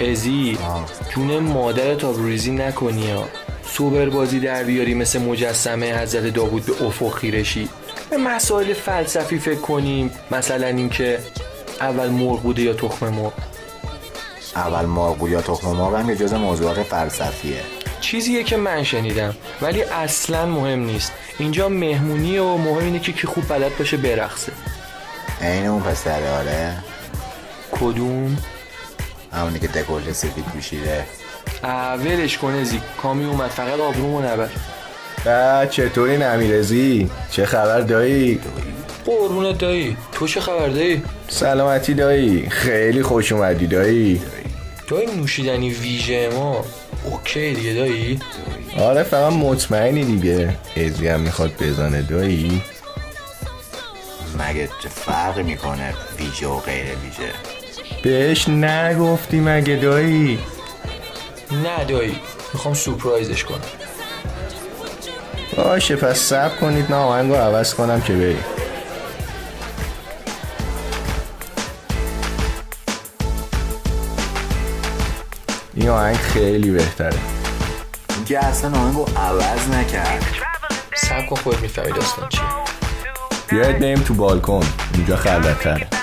ازی جون مادر تا ریزی نکنی ها. سوبر بازی در بیاری مثل مجسمه حضرت داوود به افق خیرشی. به مسائل فلسفی فکر کنیم مثلا اینکه اول مرغ بوده یا تخم مرغ؟ اول مرغ بود یا تخم مرغ؟ هم یه جز موضوعات فلسفیه. چیزیه که من شنیدم ولی اصلا مهم نیست. اینجا مهمونی و مهم اینه که کی خوب بلد باشه برقصه. عین اون پسره آره. کدوم؟ همونی که دکولت سفید پوشیده. ولش کن ازی. کامی اومد فقط آبرومو نبر. بعد چطوری نمیرزی؟ چه خبر دایی؟ قربونت دایی. تو چه خبر دایی؟ سلامتی دایی. خیلی خوش اومدی دایی. دایی نوشیدنی ویژه ما. اوکی دیگه دایی؟ آره فقط مطمئنی دیگه. ازی هم می‌خواد بزنه دایی. مگه چه فرقی می‌کنه ویژه و غیر ویژه؟ بهش نگفتی مگه دایی؟ نه دایی می‌خوام سورپرایزش کنم. باشه پس سب کنید نه آهنگو عوض کنم که بریم. این آهنگ خیلی بهتره. اینکه اصلا آهنگو عوض نکرد. سب کن خود می‌فهمی داستان چیه. بیاید بریم تو بالکن. اینجا خلوتتره.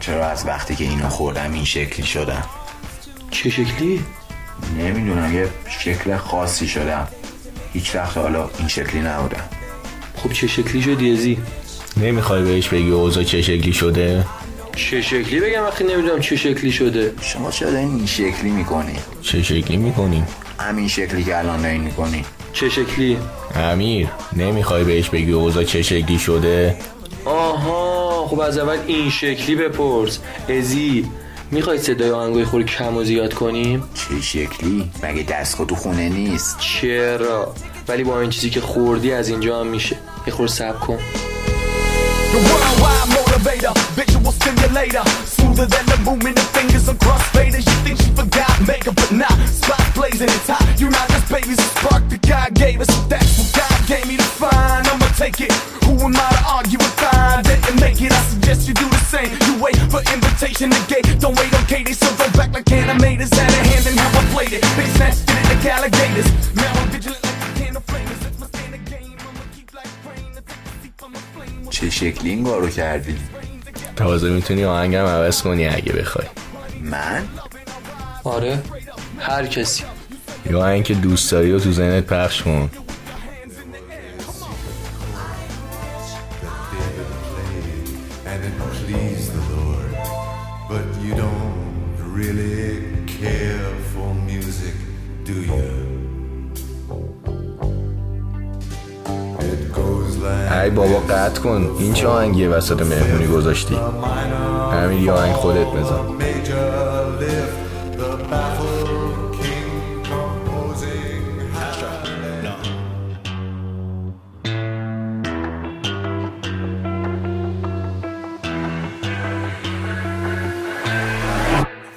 چرا از وقتی که اینو خوردم این شکلی شدم چه شکلی؟ نمی‌دونم یه شکل خاصی شدم هیچ وقت حالا این شکلی نبودم خب چه شکلی شدی ازی؟ نمی‌خوای بهش بگی اوضاع چه شکلی شده؟ چه شکلی بگم وقتی نمی‌دونم چه شکلی شده شما چرا این شکلی می‌کنی چه شکلی می‌کنی؟ همین شکلی که الان دارین می‌کنی چه شکلی؟ امیر نمی‌خوای بهش بگی اوضاع چه شکلی شده؟ آها خب از اول این شکلی بپرس. ازی می‌خوای صدای آهنگای خوری کم و زیاد کنیم؟ چه شکلی؟ مگه دستگاه تو خونه نیست؟ چرا؟ ولی با این چیزی که خوردی از اینجا هم میشه. یه خور سب کن. To gate. Don't wait on Katie, so go back like animators. Had a hand in how I played it. They snatched it like alligators. Now I'm vigilant like a can of flamers. It's my standard game. I'ma keep like rain. I take a seat from a flame. چه شکلی این کارو کردی؟ تازه می‌تونی آهنگم عوض کنی اگه بخوای من؟ آره هر کسی یا آهنگ که دوست داری و تو ذهنت پخش کن and it pleased the Lord. But you don't really care for music, do you? ای بابا قطع کن. این چه آهنگیه وسط مهمونی گذاشتی؟ همین یه آهنگ خودت بزن.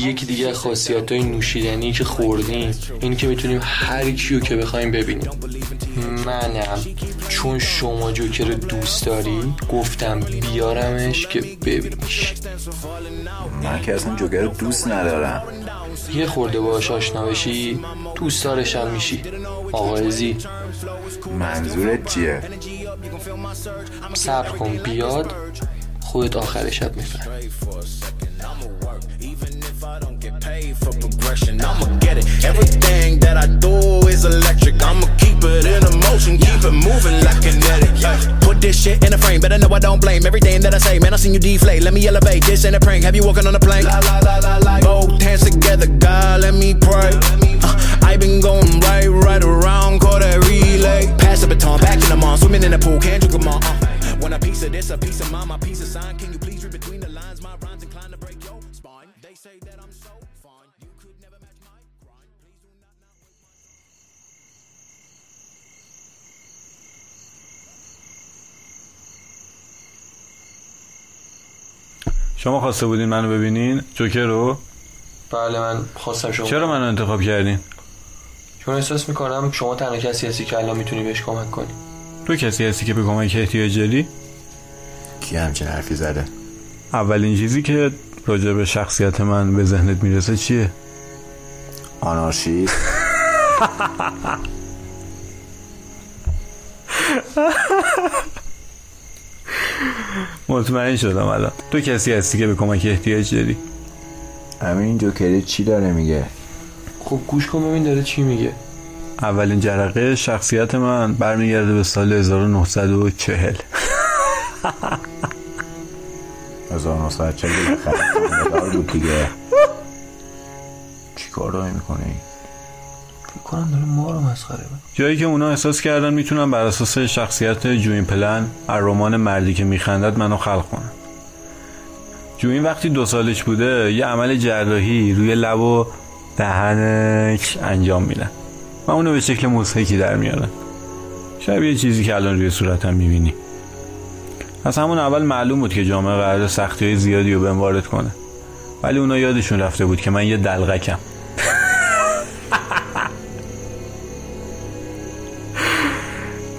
یکی دیگه خاصیت های نوشیدنی که خوردیم این که می‌تونیم هر کیو که بخوایم ببینیم. منم. چون شما جوکر دوست داری گفتم بیارمش که ببینیش. من که اصلا جوکر دوست ندارم. یه خورده باهاش آشنا بشی دوست دارشم میشی. آقا زی. منظورت چیه؟ صبر کن بیاد خودت آخر شب میفهم for progression. I'ma get it. Everything that I do is electric. I'ma keep it in a motion, keep it moving like kinetic. Ay, Put this shit in a frame, better know I don't blame everything that I say. Man, I seen you deflate. Let me elevate. This ain't a prank. Have you walking on a plane? La la la la la. Both hands together, God, let me pray. Uh, I been going right, right around, call that relay. Pass the baton, back in the mall, swimming in the pool, can't you come on? Uh, want a piece of this, a piece of mine, my piece of sign. Can you شما خواسته بودین منو ببینین؟ جوکر رو؟ بله من خواستم شما چرا منو انتخاب کردین؟ چون احساس می‌کنم شما تنها کسی هستی که الان می‌تونی بهش کمک کنی. تو کسی هستی که به کمک احتیاج داری؟ کی همچین حرفی زده؟ اولین چیزی که راجع به شخصیت من به ذهنت می‌رسه چیه؟ آنارشیست مطمئن شدم الان تو کسی هستی که به کمک احتیاج داری همین جوکری چی داره میگه خب گوش کن ببین داره چی میگه اولین جرقه شخصیت من برمیگرده به سال 1940 1940 بالاخره بود دیگه چی کار داری می‌کنی فکر کنم داره ما رو مسخره جایی که اونا احساس کردن می‌تونن بر اساس شخصیت جوین پلن از رمان مردی که میخندد منو خلق کنن. جوین وقتی دو سالش بوده یه عمل جراحی روی لب و دهنش انجام میدن و اونو به شکل موسیقی در میارن. شبیه چیزی که الان روی صورتم می‌بینی. از همون اول معلوم بود که جامعه قرار سختی های زیادی رو بهم وارد کنه. ولی اونا یادشون رفته بود که من یه دلغکم.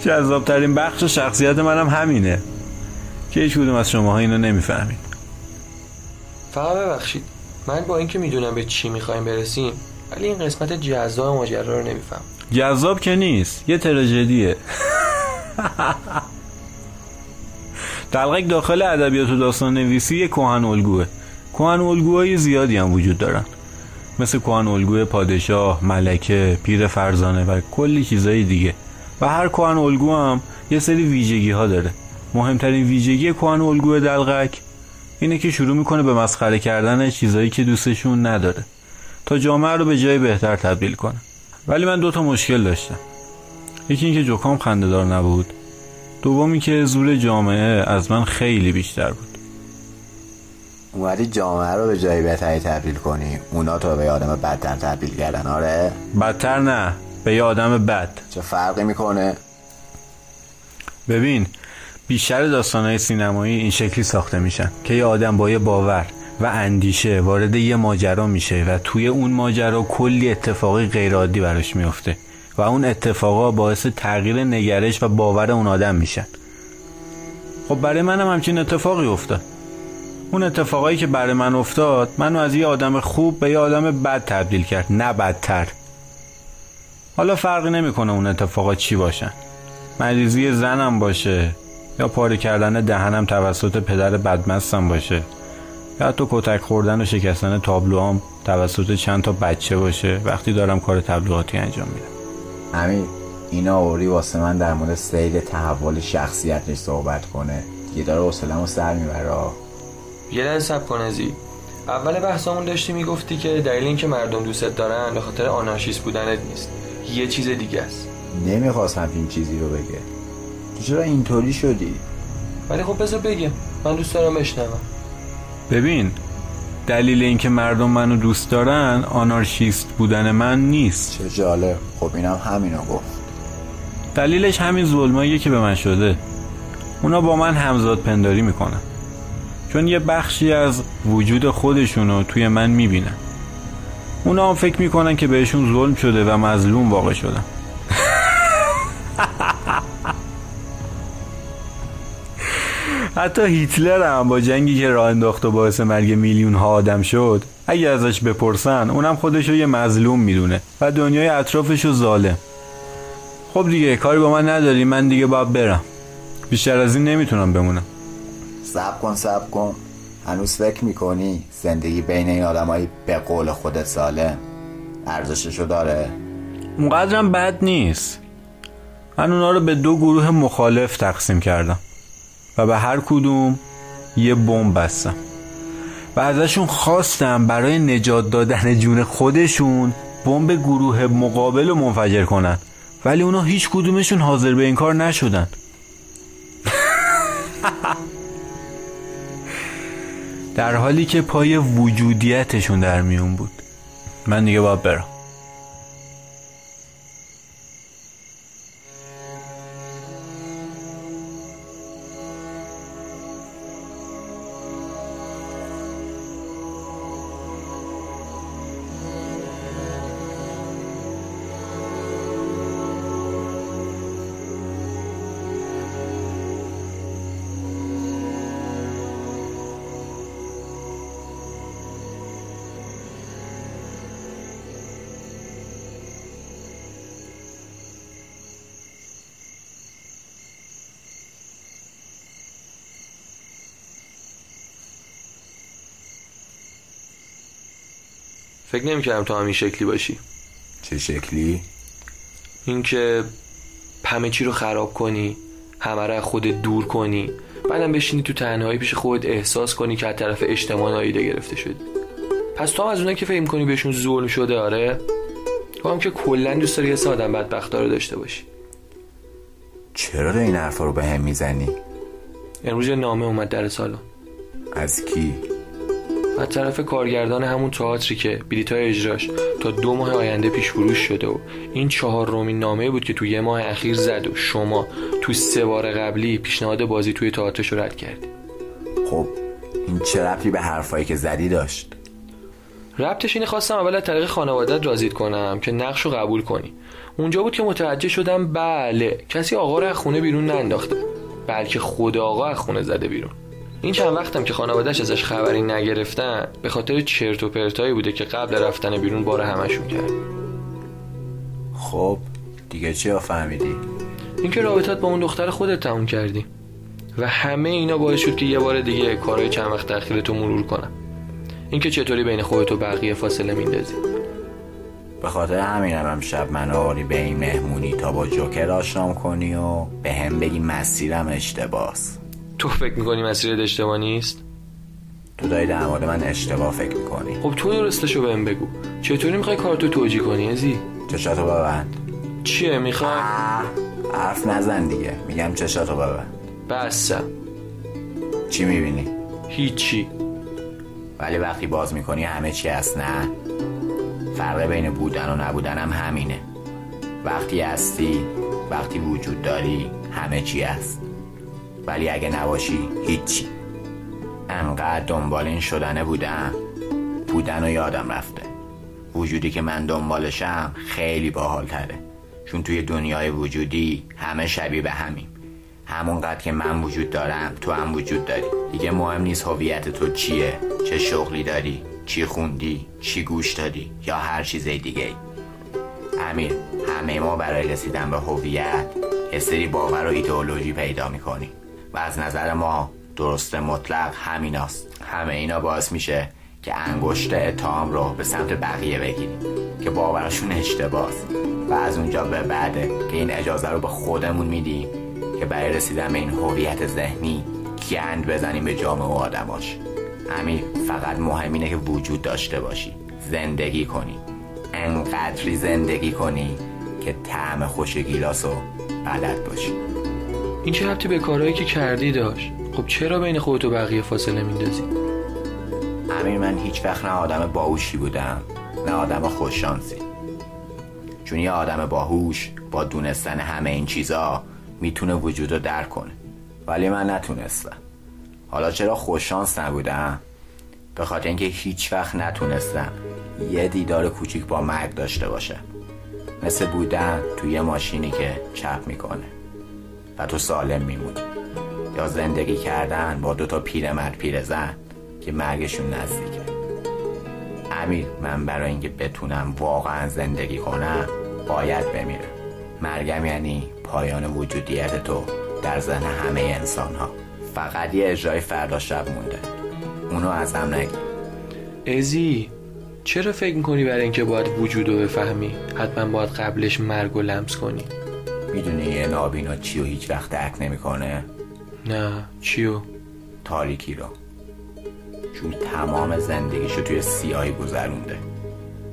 جذابترین بخش شخصیت منم همینه. که هیچ کدوم از شماها اینو نمی‌فهمید. فقط ببخشید. من با اینکه می‌دونم به چی می‌خوایم برسیم ولی این قسمت جذاب ماجرا رو نمیفهم. جذاب که نیست. یه تراژدیه. دلغک داخل ادبیات و داستان نویسی یه کهن الگوه. کهن الگوهای زیادی هم وجود دارن. مثل کهن الگوی پادشاه، ملکه، پیر فرزانه و کلی چیزای دیگه. و هر کهن الگو هم یه سری ویژگی ها داره. مهمترین ویژگی کهن الگو دلغک اینه که شروع می‌کنه به مسخره کردن چیزایی که دوستشون نداره تا جامعه رو به جای بهتر تبدیل کنه. ولی من دو تا مشکل داشتم. یکی اینکه جوکام خندهدار نبود. دومی که زور جامعه از من خیلی بیشتر بود. اومدی جامعه رو به جای بهتری تبدیل کنی اونا تو به آدم بدتر تبدیل کردن آره؟ بدتر نه. به یه آدم بد. چه فرقی می‌کنه؟ ببین بیشتر داستانهای سینمایی این شکلی ساخته میشن که یه آدم با یه باور و اندیشه وارد یه ماجرا میشه و توی اون ماجرا کلی اتفاقی غیرعادی براش میفته و اون اتفاقا باعث تغییر نگرش و باور اون آدم میشن. خب برای منم همچین اتفاقی افتاد. اون اتفاقایی که برای من افتاد منو از یه آدم خوب به یه آدم بد تبدیل کرد. نه بدتر. حالا فرقی نمی‌کنه اون اتفاقات چی باشن مریضی زنم باشه یا پاره کردن دهنم توسط پدر بدمستم باشه یا حتی کتک خوردن و شکستن تابلوام توسط چند تا بچه باشه. وقتی دارم کار تبلیغاتی انجام میدم. همین اینا اوری واسه من در مورد سیل تحول شخصیتش صحبت کنه. دیگه داره حوصله‌مو سر می‌بره. یه لحظه صبر کن ازی. اول بحثمون داشتی می‌گفتی که دلیل اینکه مردم دوستت دارن به خاطر آنارشیست بودنت نیست. یه چیز دیگه است. نمی‌خواست همچین چیزی رو بگه. تو چرا اینطوری شدی؟ ولی خب بذار بگم. من دوست دارم بشنوم. ببین دلیل اینکه مردم منو دوست دارن آنارشیست بودن من نیست. چه جالب. خب اینم همینو گفت. دلیلش همین ظلماییه که به من شده. اونا با من همزاد پنداری می‌کنن. چون یه بخشی از وجود خودشونو توی من می‌بینن. اونا هم فکر می‌کنن که بهشون ظلم شده و مظلوم واقع شدن. حتی هیتلر هم با جنگی که راه انداخت و باعث مرگ میلیون ها آدم شد اگه ازش بپرسن اونم خودشو یه مظلوم می‌دونه و دنیای اطرافشو ظالم. خب دیگه کاری با من نداری من دیگه باید برم. بیشتر از این نمی‌تونم بمونم. سب کن سب کن. هنوز فکر می‌کنی زندگی بین این آدمایی به قول خودت سالم؟ ارزششو داره؟ اونقدرم بد نیست. من اونا رو به دو گروه مخالف تقسیم کردم و به هر کدوم یه بمب بستم و ازشون خواستم برای نجات دادن جون خودشون بمب گروه مقابل رو منفجر کنن. ولی اونا هیچ کدومشون حاضر به این کار نشدن. در حالی که پای وجودیتشون در میون بود. من دیگه باید برم. فکر نمی‌کردم تو همین شکلی باشی چه شکلی؟ اینکه همه چی رو خراب کنی همه رو خودت دور کنی بعدم بشینی تو تنهایی پیش خودت احساس کنی که از طرف اجتماع نایده گرفته شدی پس تو هم از اونایی که فکر کنی بهشون ظلم شده آره تو هم که کلا دوست داری یه آدم بدبختا رو داشته باشی چرا این حرفا رو به هم می‌زنی؟ امروز نامه اومد در سالن از کی؟ از طرف کارگردان همون تئاتری که بلیط‌های اجراش تا دو ماه آینده پیش فروش شده و این چهار رومین نامه بود که تو یه ماه اخیر زد و شما تو سه بار قبلی پیشنهاد بازی توی تئاترش رو رد کردی. خب این چه ربطی به حرفایی که زدی داشت؟ ربطش اینه خواستم اول از طریق خانوادت راضیت کنم که نقش رو قبول کنی. اونجا بود که متوجه شدم بله کسی آقا رو از خونه بیرون ننداخته. بلکه خود آقا از خونه زده بیرون. این چند وقتم که خانوادهش ازش خبری نگرفتن به خاطر چرت و پرتایی بوده که قبل رفتن بیرون بار همشون کرد. خب دیگه چی فهمیدی؟ اینکه رابطت با اون دختر خودت تموم کردی. و همه اینا باعث شد که یه بار دیگه کارهای چند وقت اخیر تو مرور کنم. اینکه چطوری بین خودت و بقیه فاصله میندازی. به خاطر همینم هم شب من آوری به این مهمونی تا با جوکر آشنام کنی و به هم بگی مسیرم اشتباس. تو فکر می‌کنی مسیرت اشتباه نیست؟ تو داری در مورد من اشتباه فکر می‌کنی. خب تو درستشو بهم بگو. چطوری می‌خوای کارتو توجیه کنی ازی؟ چشاتو ببند. چیه می‌خوای؟ حرف نزن دیگه. میگم چشاتو ببند. بسم چی می‌بینی؟ هیچی. ولی وقتی باز می‌کنی همه چی هست نه؟ فرق بین بودن و نبودن هم همینه. وقتی هستی وقتی وجود داری همه چی هست. ولی اگه نباشی هیچی. انقدر دنبال این شدنه بودم. بودن و یادم رفته. وجودی که من دنبالشم خیلی باحال تره. چون توی دنیای وجودی همه شبیه به همیم. همونقدر که من وجود دارم تو هم وجود داری. دیگه مهم نیست هویت تو چیه چه شغلی داری چی خوندی چی گوش دادی یا هر چیز دیگه امیر همه ما برای رسیدن به هویت یه سری باور و ایدئولوژی پیدا می‌کنیم. و از نظر ما درست مطلق همیناست همه اینا باعث میشه که انگشت اتهام رو به سمت بقیه بگیریم که باورشون اشتباهه و از اونجا به بعده که این اجازه رو به خودمون میدیم که برای رسیدن به این هویت ذهنی گند بزنیم به جامعه و آدماش همین فقط مهم که وجود داشته باشی. زندگی کنی. انقدری زندگی کنی که طعم خوش گیلاس رو بلد باشی. این چه ربطی به کارهایی که کردی داشت؟ خب چرا بین خودت و بقیه فاصله میندازی؟ امیر من هیچ وقت نه آدم باهوشی بودم نه آدم خوششانسی. چون یه آدم باهوش با دونستن همه این چیزا می‌تونه وجود رو درک کنه. ولی من نتونستم. حالا چرا خوششانس نبودم؟ به خاطر اینکه هیچ وقت نتونستم یه دیدار کوچیک با مرگ داشته باشم. مثل بودن توی یه ماشینی که چپ می‌کنه. و تو سالم میمونی. یا زندگی کردن با دوتا پیرمرد پیرزن که مرگشون نزدیکه. امیر من برای اینکه بتونم واقعا زندگی کنم باید بمیرم. مرگم یعنی پایان وجودیت تو در ذهن همه انسان ها فقط یه اجرای فردا شب مونده. اونو ازم نگی ازی چرا فکر می‌کنی برای اینکه باید وجود رو بفهمی؟ حتما باید قبلش مرگ و لمس کنی. می‌دونی یه نابینا چی و هیچ وقت درک نمی‌کنه؟ نه چیو؟ تاریکی رو. چون تمام زندگیشو توی سیاهی گذرونده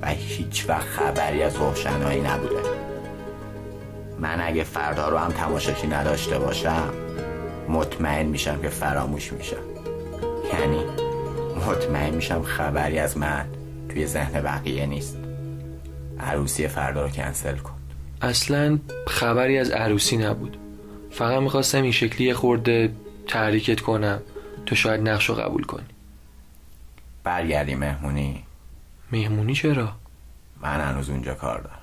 و هیچ وقت خبری از روشنایی نبوده. من اگه فردا رو هم تماشاچی نداشته باشم مطمئن میشم که فراموش میشم. یعنی مطمئن میشم خبری از من توی ذهن بقیه نیست. عروسی فردا رو کنسل کن. اصلا خبری از عروسی نبود. فقط می‌خواستم این شکلی خورده تحریکت کنم تو شاید نقش رو قبول کنی. برگردی مهمونی. مهمونی چرا؟ من هنوز اونجا کار دارم.